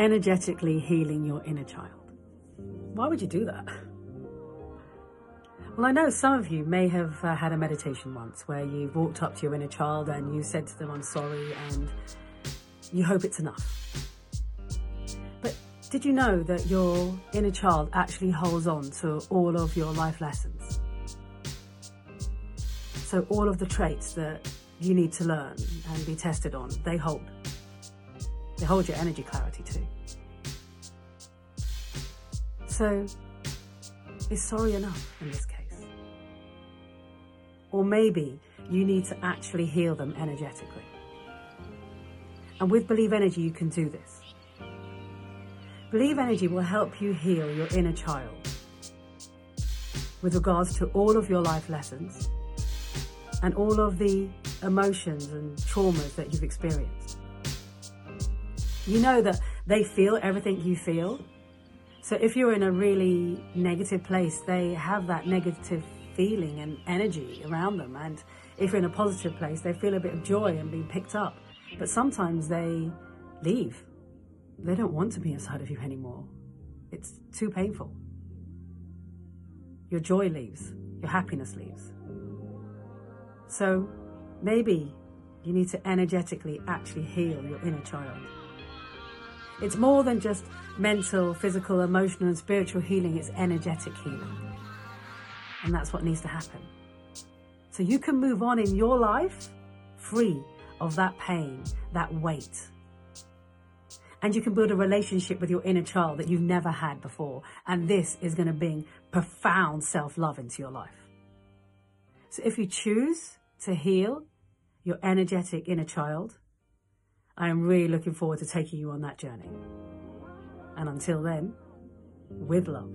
energetically healing your inner child. Why would you do that? Well, I know some of you may have uh, had a meditation once where you've walked up to your inner child and you said to them, I'm sorry, and you hope it's enough. But did you know that your inner child actually holds on to all of your life lessons? So, all of the traits that you need to learn and be tested on, they hold. They hold your energy clarity too. So, is sorry enough in this case? Or maybe you need to actually heal them energetically. And with Believe Energy, you can do this. Believe Energy will help you heal your inner child with regards to all of your life lessons and all of the emotions and traumas that you've experienced. You know that they feel everything you feel. So if you're in a really negative place, they have that negative feeling and energy around them. And if you're in a positive place, they feel a bit of joy and being picked up. But sometimes they leave. They don't want to be inside of you anymore. It's too painful. Your joy leaves, your happiness leaves. So maybe you need to energetically actually heal your inner child. It's more than just mental, physical, emotional, and spiritual healing, it's energetic healing. And that's what needs to happen. So you can move on in your life free of that pain, that weight. And you can build a relationship with your inner child that you've never had before. And this is going to bring profound self love into your life. So if you choose to heal your energetic inner child, I am really looking forward to taking you on that journey. And until then, with love.